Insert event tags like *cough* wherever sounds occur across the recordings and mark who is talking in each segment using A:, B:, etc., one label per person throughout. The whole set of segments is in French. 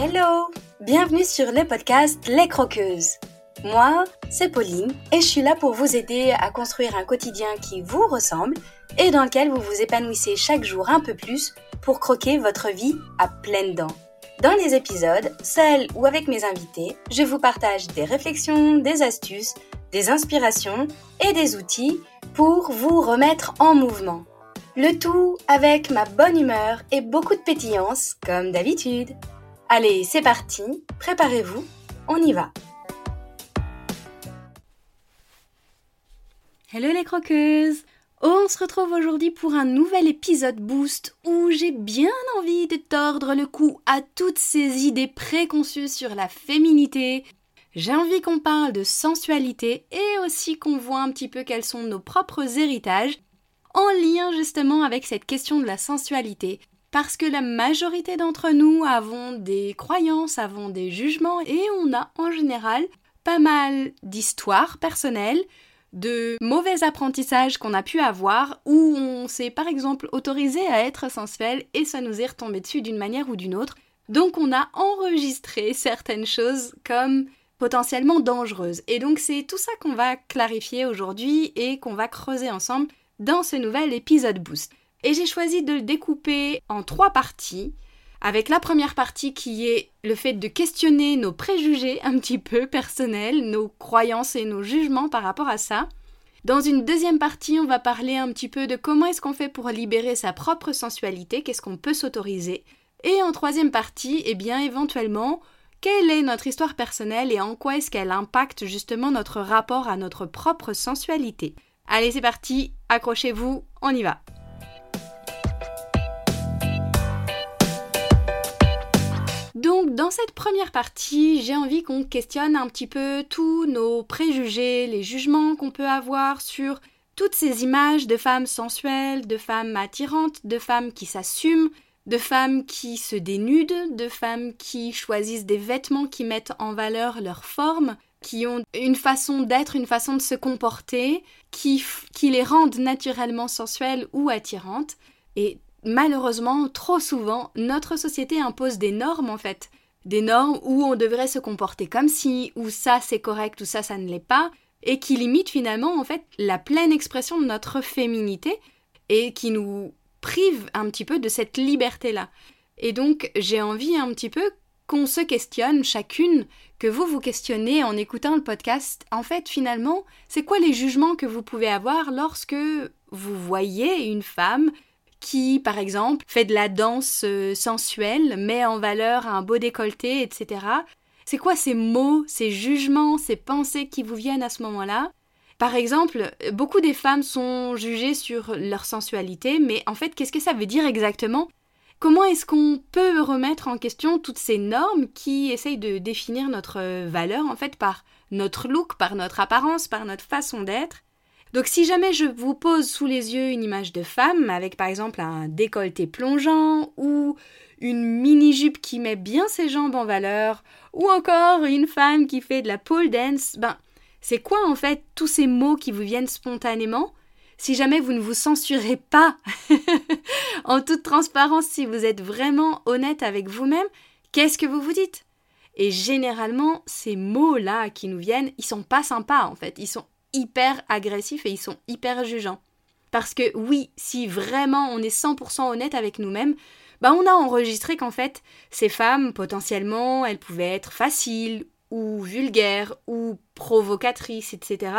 A: Hello Bienvenue sur le podcast Les Croqueuses. Moi, c'est Pauline et je suis là pour vous aider à construire un quotidien qui vous ressemble et dans lequel vous vous épanouissez chaque jour un peu plus pour croquer votre vie à pleines dents. Dans les épisodes, seul ou avec mes invités, je vous partage des réflexions, des astuces, des inspirations et des outils pour vous remettre en mouvement. Le tout avec ma bonne humeur et beaucoup de pétillance, comme d'habitude. Allez, c'est parti, préparez-vous, on y va. Hello les croqueuses on se retrouve aujourd'hui pour un nouvel épisode boost où j'ai bien envie de tordre le cou à toutes ces idées préconçues sur la féminité. J'ai envie qu'on parle de sensualité et aussi qu'on voit un petit peu quels sont nos propres héritages en lien justement avec cette question de la sensualité. Parce que la majorité d'entre nous avons des croyances, avons des jugements et on a en général pas mal d'histoires personnelles de mauvais apprentissages qu'on a pu avoir où on s'est par exemple autorisé à être sensuel et ça nous est retombé dessus d'une manière ou d'une autre. Donc on a enregistré certaines choses comme potentiellement dangereuses. Et donc c'est tout ça qu'on va clarifier aujourd'hui et qu'on va creuser ensemble dans ce nouvel épisode Boost. Et j'ai choisi de le découper en trois parties avec la première partie qui est le fait de questionner nos préjugés un petit peu personnels, nos croyances et nos jugements par rapport à ça. Dans une deuxième partie, on va parler un petit peu de comment est-ce qu'on fait pour libérer sa propre sensualité, qu'est-ce qu'on peut s'autoriser. Et en troisième partie, eh bien éventuellement, quelle est notre histoire personnelle et en quoi est-ce qu'elle impacte justement notre rapport à notre propre sensualité. Allez, c'est parti, accrochez-vous, on y va. Dans cette première partie, j'ai envie qu'on questionne un petit peu tous nos préjugés, les jugements qu'on peut avoir sur toutes ces images de femmes sensuelles, de femmes attirantes, de femmes qui s'assument, de femmes qui se dénudent, de femmes qui choisissent des vêtements qui mettent en valeur leur forme, qui ont une façon d'être, une façon de se comporter, qui, qui les rendent naturellement sensuelles ou attirantes. Et malheureusement, trop souvent, notre société impose des normes en fait. Des normes où on devrait se comporter comme si, ou ça c'est correct, ou ça ça ne l'est pas, et qui limitent finalement en fait la pleine expression de notre féminité et qui nous privent un petit peu de cette liberté-là. Et donc j'ai envie un petit peu qu'on se questionne chacune, que vous vous questionnez en écoutant le podcast. En fait, finalement, c'est quoi les jugements que vous pouvez avoir lorsque vous voyez une femme qui, par exemple, fait de la danse euh, sensuelle, met en valeur un beau décolleté, etc. C'est quoi ces mots, ces jugements, ces pensées qui vous viennent à ce moment-là? Par exemple, beaucoup des femmes sont jugées sur leur sensualité, mais en fait, qu'est-ce que ça veut dire exactement? Comment est-ce qu'on peut remettre en question toutes ces normes qui essayent de définir notre valeur, en fait, par notre look, par notre apparence, par notre façon d'être? Donc si jamais je vous pose sous les yeux une image de femme avec par exemple un décolleté plongeant ou une mini-jupe qui met bien ses jambes en valeur ou encore une femme qui fait de la pole dance, ben c'est quoi en fait tous ces mots qui vous viennent spontanément? Si jamais vous ne vous censurez pas *laughs* en toute transparence, si vous êtes vraiment honnête avec vous-même, qu'est-ce que vous vous dites? Et généralement, ces mots-là qui nous viennent, ils sont pas sympas en fait, ils sont hyper agressifs et ils sont hyper jugeants. Parce que oui, si vraiment on est 100% honnête avec nous-mêmes, bah on a enregistré qu'en fait, ces femmes, potentiellement, elles pouvaient être faciles, ou vulgaires, ou provocatrices, etc.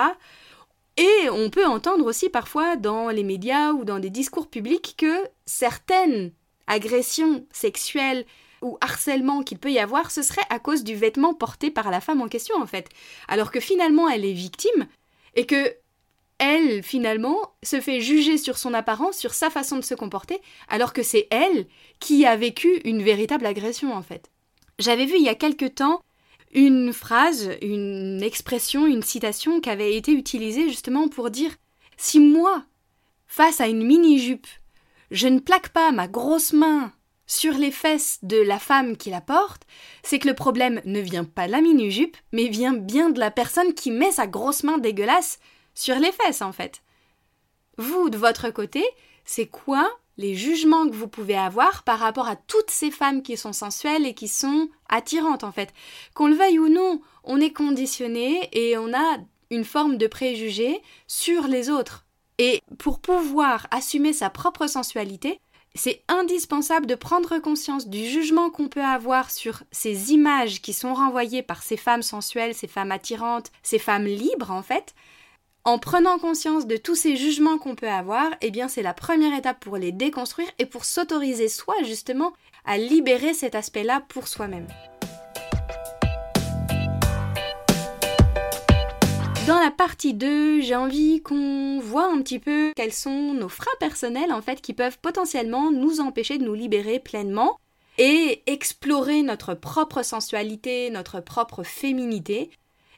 A: Et on peut entendre aussi parfois dans les médias ou dans des discours publics que certaines agressions sexuelles ou harcèlement qu'il peut y avoir, ce serait à cause du vêtement porté par la femme en question en fait. Alors que finalement elle est victime, et que elle, finalement, se fait juger sur son apparence, sur sa façon de se comporter, alors que c'est elle qui a vécu une véritable agression, en fait. J'avais vu il y a quelque temps une phrase, une expression, une citation qui avait été utilisée justement pour dire si moi, face à une mini-jupe, je ne plaque pas ma grosse main sur les fesses de la femme qui la porte, c'est que le problème ne vient pas de la mini-jupe, mais vient bien de la personne qui met sa grosse main dégueulasse sur les fesses en fait. Vous, de votre côté, c'est quoi les jugements que vous pouvez avoir par rapport à toutes ces femmes qui sont sensuelles et qui sont attirantes en fait? Qu'on le veuille ou non, on est conditionné et on a une forme de préjugé sur les autres. Et pour pouvoir assumer sa propre sensualité, c'est indispensable de prendre conscience du jugement qu'on peut avoir sur ces images qui sont renvoyées par ces femmes sensuelles, ces femmes attirantes, ces femmes libres en fait, en prenant conscience de tous ces jugements qu'on peut avoir, eh bien c'est la première étape pour les déconstruire et pour s'autoriser soi justement à libérer cet aspect-là pour soi-même. Dans la partie 2, j'ai envie qu'on voit un petit peu quels sont nos freins personnels en fait qui peuvent potentiellement nous empêcher de nous libérer pleinement et explorer notre propre sensualité, notre propre féminité.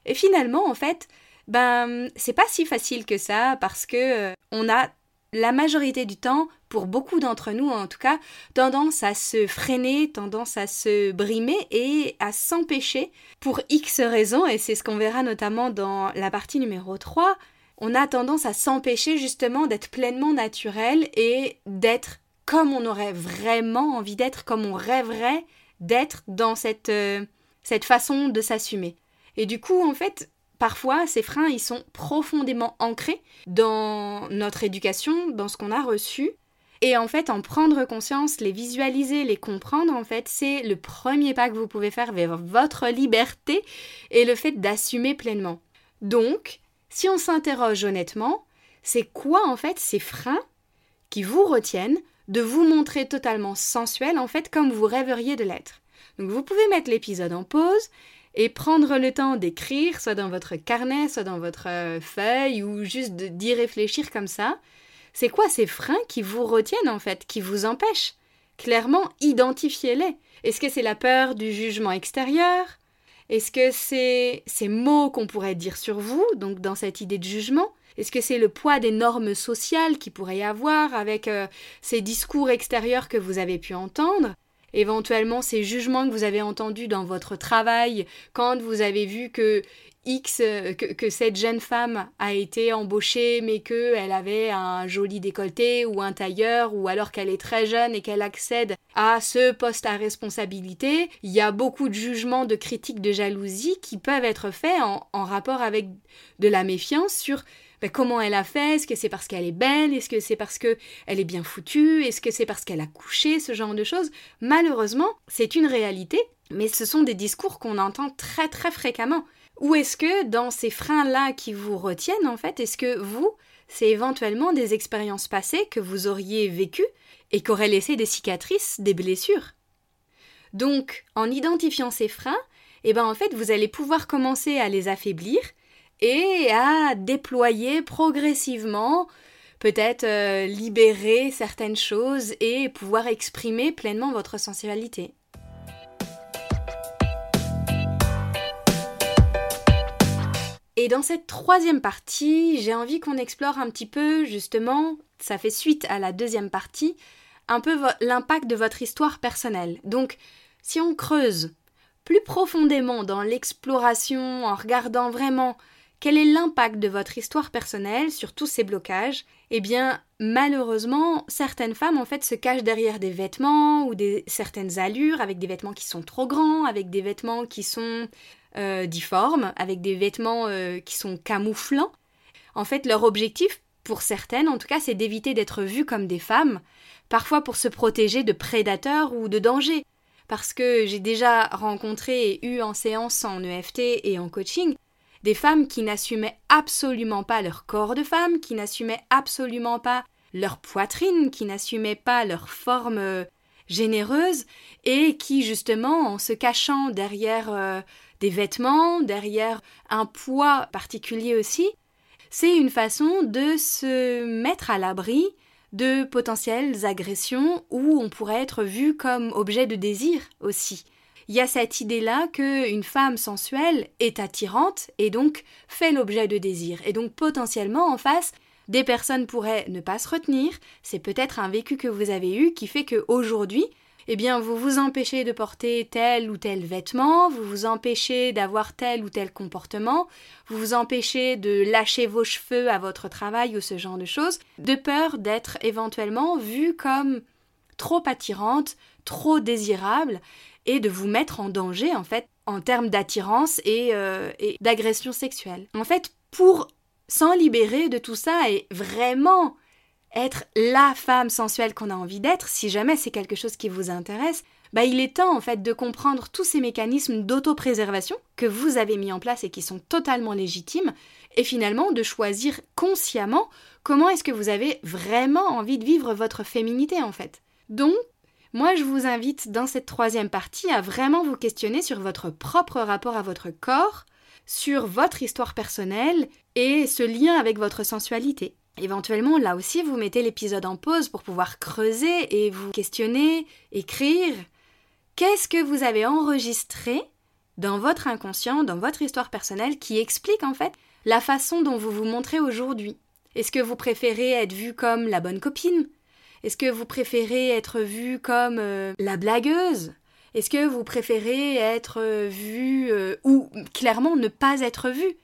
A: Et finalement, en fait, ben c'est pas si facile que ça parce que euh, on a la majorité du temps, pour beaucoup d'entre nous en tout cas, tendance à se freiner, tendance à se brimer et à s'empêcher pour X raisons, et c'est ce qu'on verra notamment dans la partie numéro 3, on a tendance à s'empêcher justement d'être pleinement naturel et d'être comme on aurait vraiment envie d'être, comme on rêverait d'être dans cette, euh, cette façon de s'assumer. Et du coup, en fait, Parfois, ces freins, ils sont profondément ancrés dans notre éducation, dans ce qu'on a reçu. Et en fait, en prendre conscience, les visualiser, les comprendre, en fait, c'est le premier pas que vous pouvez faire vers votre liberté et le fait d'assumer pleinement. Donc, si on s'interroge honnêtement, c'est quoi en fait ces freins qui vous retiennent de vous montrer totalement sensuel en fait comme vous rêveriez de l'être? Donc vous pouvez mettre l'épisode en pause et prendre le temps d'écrire, soit dans votre carnet, soit dans votre euh, feuille, ou juste d'y réfléchir comme ça. C'est quoi ces freins qui vous retiennent en fait, qui vous empêchent? Clairement, identifiez-les. Est-ce que c'est la peur du jugement extérieur? Est-ce que c'est ces mots qu'on pourrait dire sur vous, donc dans cette idée de jugement? Est-ce que c'est le poids des normes sociales qui pourrait y avoir avec euh, ces discours extérieurs que vous avez pu entendre? Éventuellement ces jugements que vous avez entendus dans votre travail quand vous avez vu que X, que, cette jeune femme a été embauchée mais qu'elle avait un joli décolleté ou un tailleur ou alors qu'elle est très jeune et qu'elle accède à ce poste à responsabilité, il y a beaucoup de jugements, de critiques, de jalousie qui peuvent être faits en rapport avec de la méfiance sur ben, comment elle a fait? Est-ce que c'est parce qu'elle est belle? Est-ce que c'est parce qu'elle est bien foutue? Est-ce que c'est parce qu'elle a couché? Ce genre de choses. Malheureusement, c'est une réalité, mais ce sont des discours qu'on entend très très fréquemment. Ou est-ce que dans ces freins-là qui vous retiennent, en fait, est-ce que vous, c'est éventuellement des expériences passées que vous auriez vécues et qu'auraient laissé des cicatrices, des blessures? Donc, en identifiant ces freins, eh ben en fait, vous allez pouvoir commencer à les affaiblir et à déployer progressivement, peut-être euh, libérer certaines choses et pouvoir exprimer pleinement votre sensualité. Et dans cette troisième partie, j'ai envie qu'on explore un petit peu, justement, ça fait suite à la deuxième partie, un peu l'impact de votre histoire personnelle. Donc, si on creuse plus profondément dans l'exploration, en regardant vraiment quel est l'impact de votre histoire personnelle sur tous ces blocages? Eh bien, malheureusement, certaines femmes en fait se cachent derrière des vêtements ou des certaines allures, avec des vêtements qui sont trop grands, avec des vêtements qui sont euh, difformes, avec des vêtements euh, qui sont camouflants. En fait, leur objectif, pour certaines en tout cas, c'est d'éviter d'être vues comme des femmes, parfois pour se protéger de prédateurs ou de dangers. Parce que j'ai déjà rencontré et eu en séance en EFT et en coaching des femmes qui n'assumaient absolument pas leur corps de femme, qui n'assumaient absolument pas leur poitrine, qui n'assumaient pas leur forme euh, généreuse, et qui justement, en se cachant derrière euh, des vêtements, derrière un poids particulier aussi, c'est une façon de se mettre à l'abri de potentielles agressions où on pourrait être vu comme objet de désir aussi il y a cette idée-là qu'une femme sensuelle est attirante et donc fait l'objet de désir. Et donc potentiellement en face, des personnes pourraient ne pas se retenir, c'est peut-être un vécu que vous avez eu qui fait qu'aujourd'hui, eh bien vous vous empêchez de porter tel ou tel vêtement, vous vous empêchez d'avoir tel ou tel comportement, vous vous empêchez de lâcher vos cheveux à votre travail ou ce genre de choses, de peur d'être éventuellement vue comme trop attirante, trop désirable, et de vous mettre en danger en fait en termes d'attirance et, euh, et d'agression sexuelle. En fait, pour s'en libérer de tout ça et vraiment être la femme sensuelle qu'on a envie d'être, si jamais c'est quelque chose qui vous intéresse, bah il est temps en fait de comprendre tous ces mécanismes d'autopréservation que vous avez mis en place et qui sont totalement légitimes, et finalement de choisir consciemment comment est-ce que vous avez vraiment envie de vivre votre féminité en fait. Donc, moi je vous invite dans cette troisième partie à vraiment vous questionner sur votre propre rapport à votre corps, sur votre histoire personnelle et ce lien avec votre sensualité. Éventuellement, là aussi, vous mettez l'épisode en pause pour pouvoir creuser et vous questionner, écrire. Qu'est-ce que vous avez enregistré dans votre inconscient, dans votre histoire personnelle, qui explique en fait la façon dont vous vous montrez aujourd'hui? Est-ce que vous préférez être vue comme la bonne copine? Est-ce que vous préférez être vue comme euh, la blagueuse? Est-ce que vous préférez être euh, vue euh, ou clairement ne pas être vue?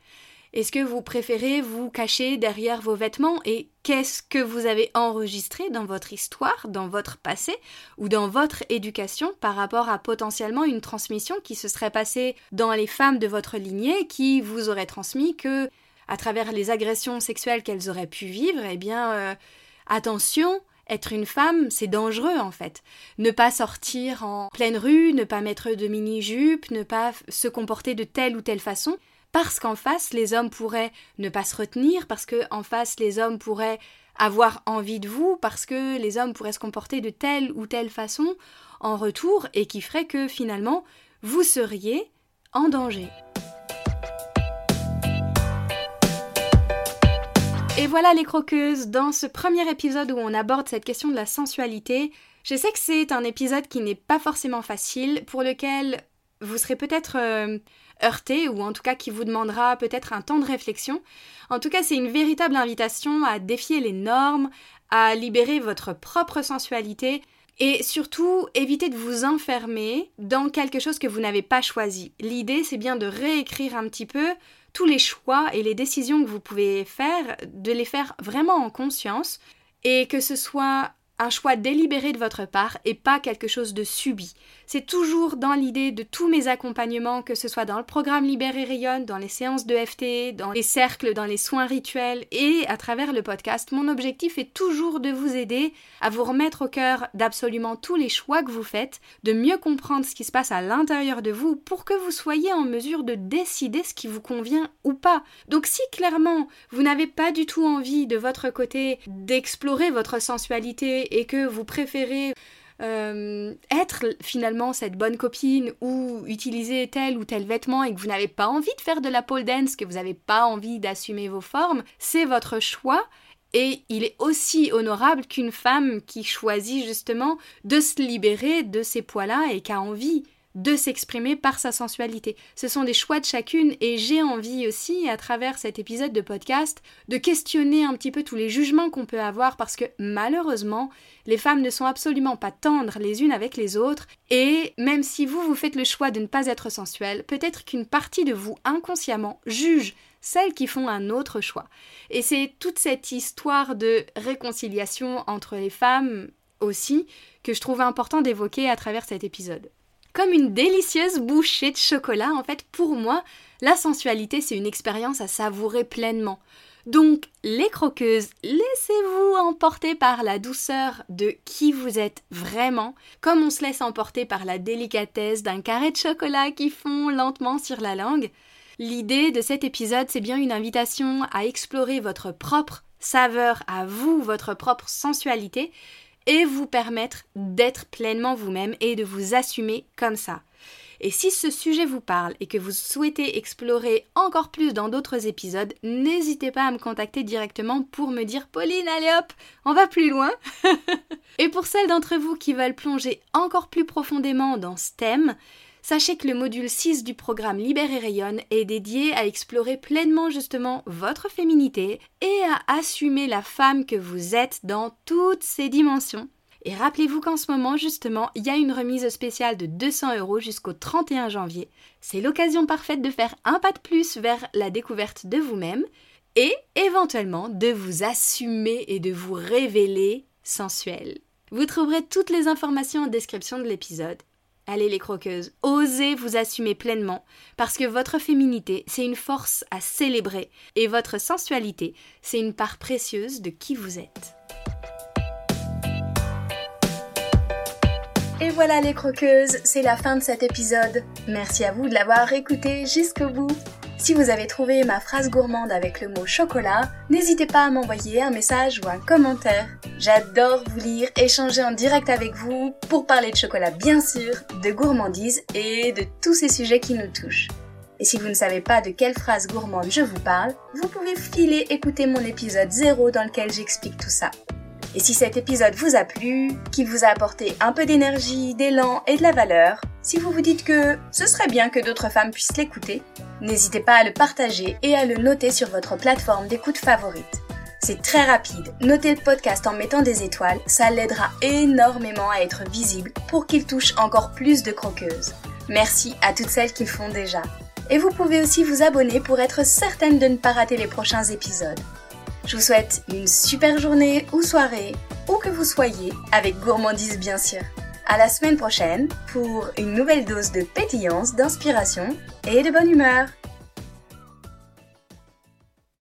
A: Est-ce que vous préférez vous cacher derrière vos vêtements? Et qu'est-ce que vous avez enregistré dans votre histoire, dans votre passé ou dans votre éducation par rapport à potentiellement une transmission qui se serait passée dans les femmes de votre lignée qui vous aurait transmis que à travers les agressions sexuelles qu'elles auraient pu vivre, eh bien attention, être une femme, c'est dangereux en fait. Ne pas sortir en pleine rue, ne pas mettre de mini-jupe, ne pas se comporter de telle ou telle façon, parce qu'en face les hommes pourraient ne pas se retenir, parce qu'en face les hommes pourraient avoir envie de vous, parce que les hommes pourraient se comporter de telle ou telle façon en retour, et qui ferait que finalement vous seriez en danger. Et voilà les croqueuses, dans ce premier épisode où on aborde cette question de la sensualité, je sais que c'est un épisode qui n'est pas forcément facile, pour lequel vous serez peut-être euh, heurté ou en tout cas qui vous demandera peut-être un temps de réflexion. En tout cas, c'est une véritable invitation à défier les normes, à libérer votre propre sensualité et surtout éviter de vous enfermer dans quelque chose que vous n'avez pas choisi. L'idée, c'est bien de réécrire un petit peu tous les choix et les décisions que vous pouvez faire, de les faire vraiment en conscience et que ce soit un choix délibéré de votre part et pas quelque chose de subi. C'est toujours dans l'idée de tous mes accompagnements, que ce soit dans le programme Libère et Rayonne, dans les séances de FT, dans les cercles, dans les soins rituels et à travers le podcast. Mon objectif est toujours de vous aider à vous remettre au cœur d'absolument tous les choix que vous faites, de mieux comprendre ce qui se passe à l'intérieur de vous pour que vous soyez en mesure de décider ce qui vous convient ou pas. Donc si clairement vous n'avez pas du tout envie de votre côté d'explorer votre sensualité et que vous préférez euh, être finalement cette bonne copine ou utiliser tel ou tel vêtement et que vous n'avez pas envie de faire de la pole dance, que vous n'avez pas envie d'assumer vos formes, c'est votre choix. Et il est aussi honorable qu'une femme qui choisit justement de se libérer de ces poids-là et qui a envie de s'exprimer par sa sensualité. Ce sont des choix de chacune et j'ai envie aussi, à travers cet épisode de podcast, de questionner un petit peu tous les jugements qu'on peut avoir parce que malheureusement, les femmes ne sont absolument pas tendres les unes avec les autres et même si vous vous faites le choix de ne pas être sensuelle, peut-être qu'une partie de vous inconsciemment juge celles qui font un autre choix. Et c'est toute cette histoire de réconciliation entre les femmes aussi que je trouve important d'évoquer à travers cet épisode comme une délicieuse bouchée de chocolat. En fait, pour moi, la sensualité, c'est une expérience à savourer pleinement. Donc, les croqueuses, laissez-vous emporter par la douceur de qui vous êtes vraiment, comme on se laisse emporter par la délicatesse d'un carré de chocolat qui fond lentement sur la langue. L'idée de cet épisode, c'est bien une invitation à explorer votre propre saveur à vous, votre propre sensualité, et vous permettre d'être pleinement vous-même et de vous assumer comme ça. Et si ce sujet vous parle et que vous souhaitez explorer encore plus dans d'autres épisodes, n'hésitez pas à me contacter directement pour me dire Pauline, allez hop, on va plus loin. *laughs* et pour celles d'entre vous qui veulent plonger encore plus profondément dans ce thème, Sachez que le module 6 du programme Libère et Rayonne est dédié à explorer pleinement justement votre féminité et à assumer la femme que vous êtes dans toutes ses dimensions. Et rappelez-vous qu'en ce moment, justement, il y a une remise spéciale de 200 euros jusqu'au 31 janvier. C'est l'occasion parfaite de faire un pas de plus vers la découverte de vous-même et éventuellement de vous assumer et de vous révéler sensuel. Vous trouverez toutes les informations en description de l'épisode. Allez les croqueuses, osez vous assumer pleinement, parce que votre féminité, c'est une force à célébrer, et votre sensualité, c'est une part précieuse de qui vous êtes. Et voilà les croqueuses, c'est la fin de cet épisode. Merci à vous de l'avoir écouté jusqu'au bout. Si vous avez trouvé ma phrase gourmande avec le mot chocolat, n'hésitez pas à m'envoyer un message ou un commentaire. J'adore vous lire, échanger en direct avec vous pour parler de chocolat bien sûr, de gourmandise et de tous ces sujets qui nous touchent. Et si vous ne savez pas de quelle phrase gourmande je vous parle, vous pouvez filer écouter mon épisode 0 dans lequel j'explique tout ça. Et si cet épisode vous a plu, qu'il vous a apporté un peu d'énergie, d'élan et de la valeur, si vous vous dites que ce serait bien que d'autres femmes puissent l'écouter, n'hésitez pas à le partager et à le noter sur votre plateforme d'écoute favorite. C'est très rapide. Notez le podcast en mettant des étoiles, ça l'aidera énormément à être visible pour qu'il touche encore plus de croqueuses. Merci à toutes celles qui le font déjà. Et vous pouvez aussi vous abonner pour être certaine de ne pas rater les prochains épisodes. Je vous souhaite une super journée ou soirée, où que vous soyez, avec gourmandise bien sûr. À la semaine prochaine pour une nouvelle dose de pétillance, d'inspiration et de bonne humeur.